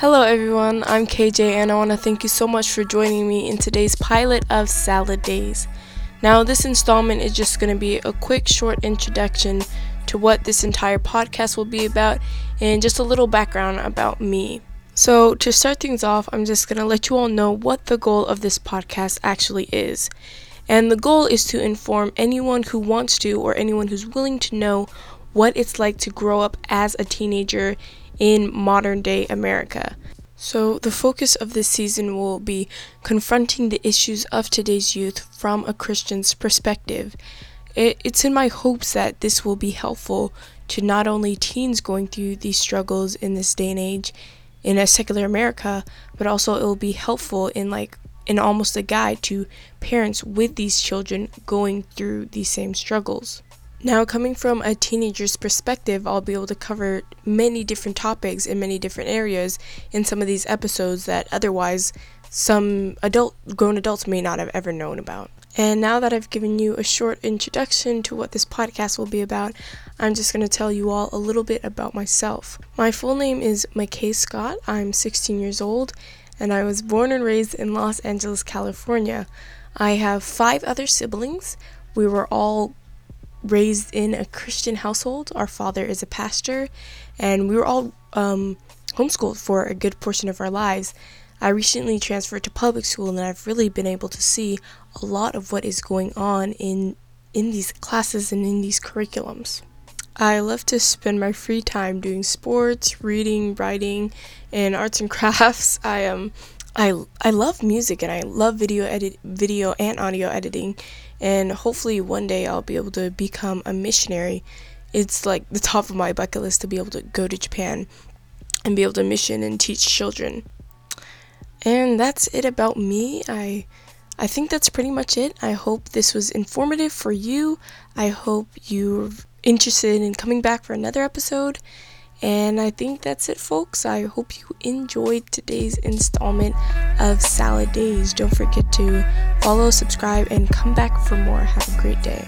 Hello, everyone. I'm KJ, and I want to thank you so much for joining me in today's pilot of Salad Days. Now, this installment is just going to be a quick, short introduction to what this entire podcast will be about and just a little background about me. So, to start things off, I'm just going to let you all know what the goal of this podcast actually is. And the goal is to inform anyone who wants to or anyone who's willing to know what it's like to grow up as a teenager in modern day America. So, the focus of this season will be confronting the issues of today's youth from a Christian's perspective. It, it's in my hopes that this will be helpful to not only teens going through these struggles in this day and age in a secular America, but also it will be helpful in like in almost a guide to parents with these children going through these same struggles. Now, coming from a teenager's perspective, I'll be able to cover many different topics in many different areas in some of these episodes that otherwise some adult grown adults may not have ever known about. And now that I've given you a short introduction to what this podcast will be about, I'm just going to tell you all a little bit about myself. My full name is McKay Scott. I'm 16 years old, and I was born and raised in Los Angeles, California. I have five other siblings. We were all raised in a Christian household. Our father is a pastor, and we were all um, homeschooled for a good portion of our lives. I recently transferred to public school, and I've really been able to see a lot of what is going on in in these classes and in these curriculums. I love to spend my free time doing sports, reading, writing, and arts and crafts. I am um, I I love music and I love video edit video and audio editing and hopefully one day I'll be able to become a missionary. It's like the top of my bucket list to be able to go to Japan and be able to mission and teach children. And that's it about me. I I think that's pretty much it. I hope this was informative for you. I hope you're interested in coming back for another episode. And I think that's it, folks. I hope you enjoyed today's installment of Salad Days. Don't forget to follow, subscribe, and come back for more. Have a great day.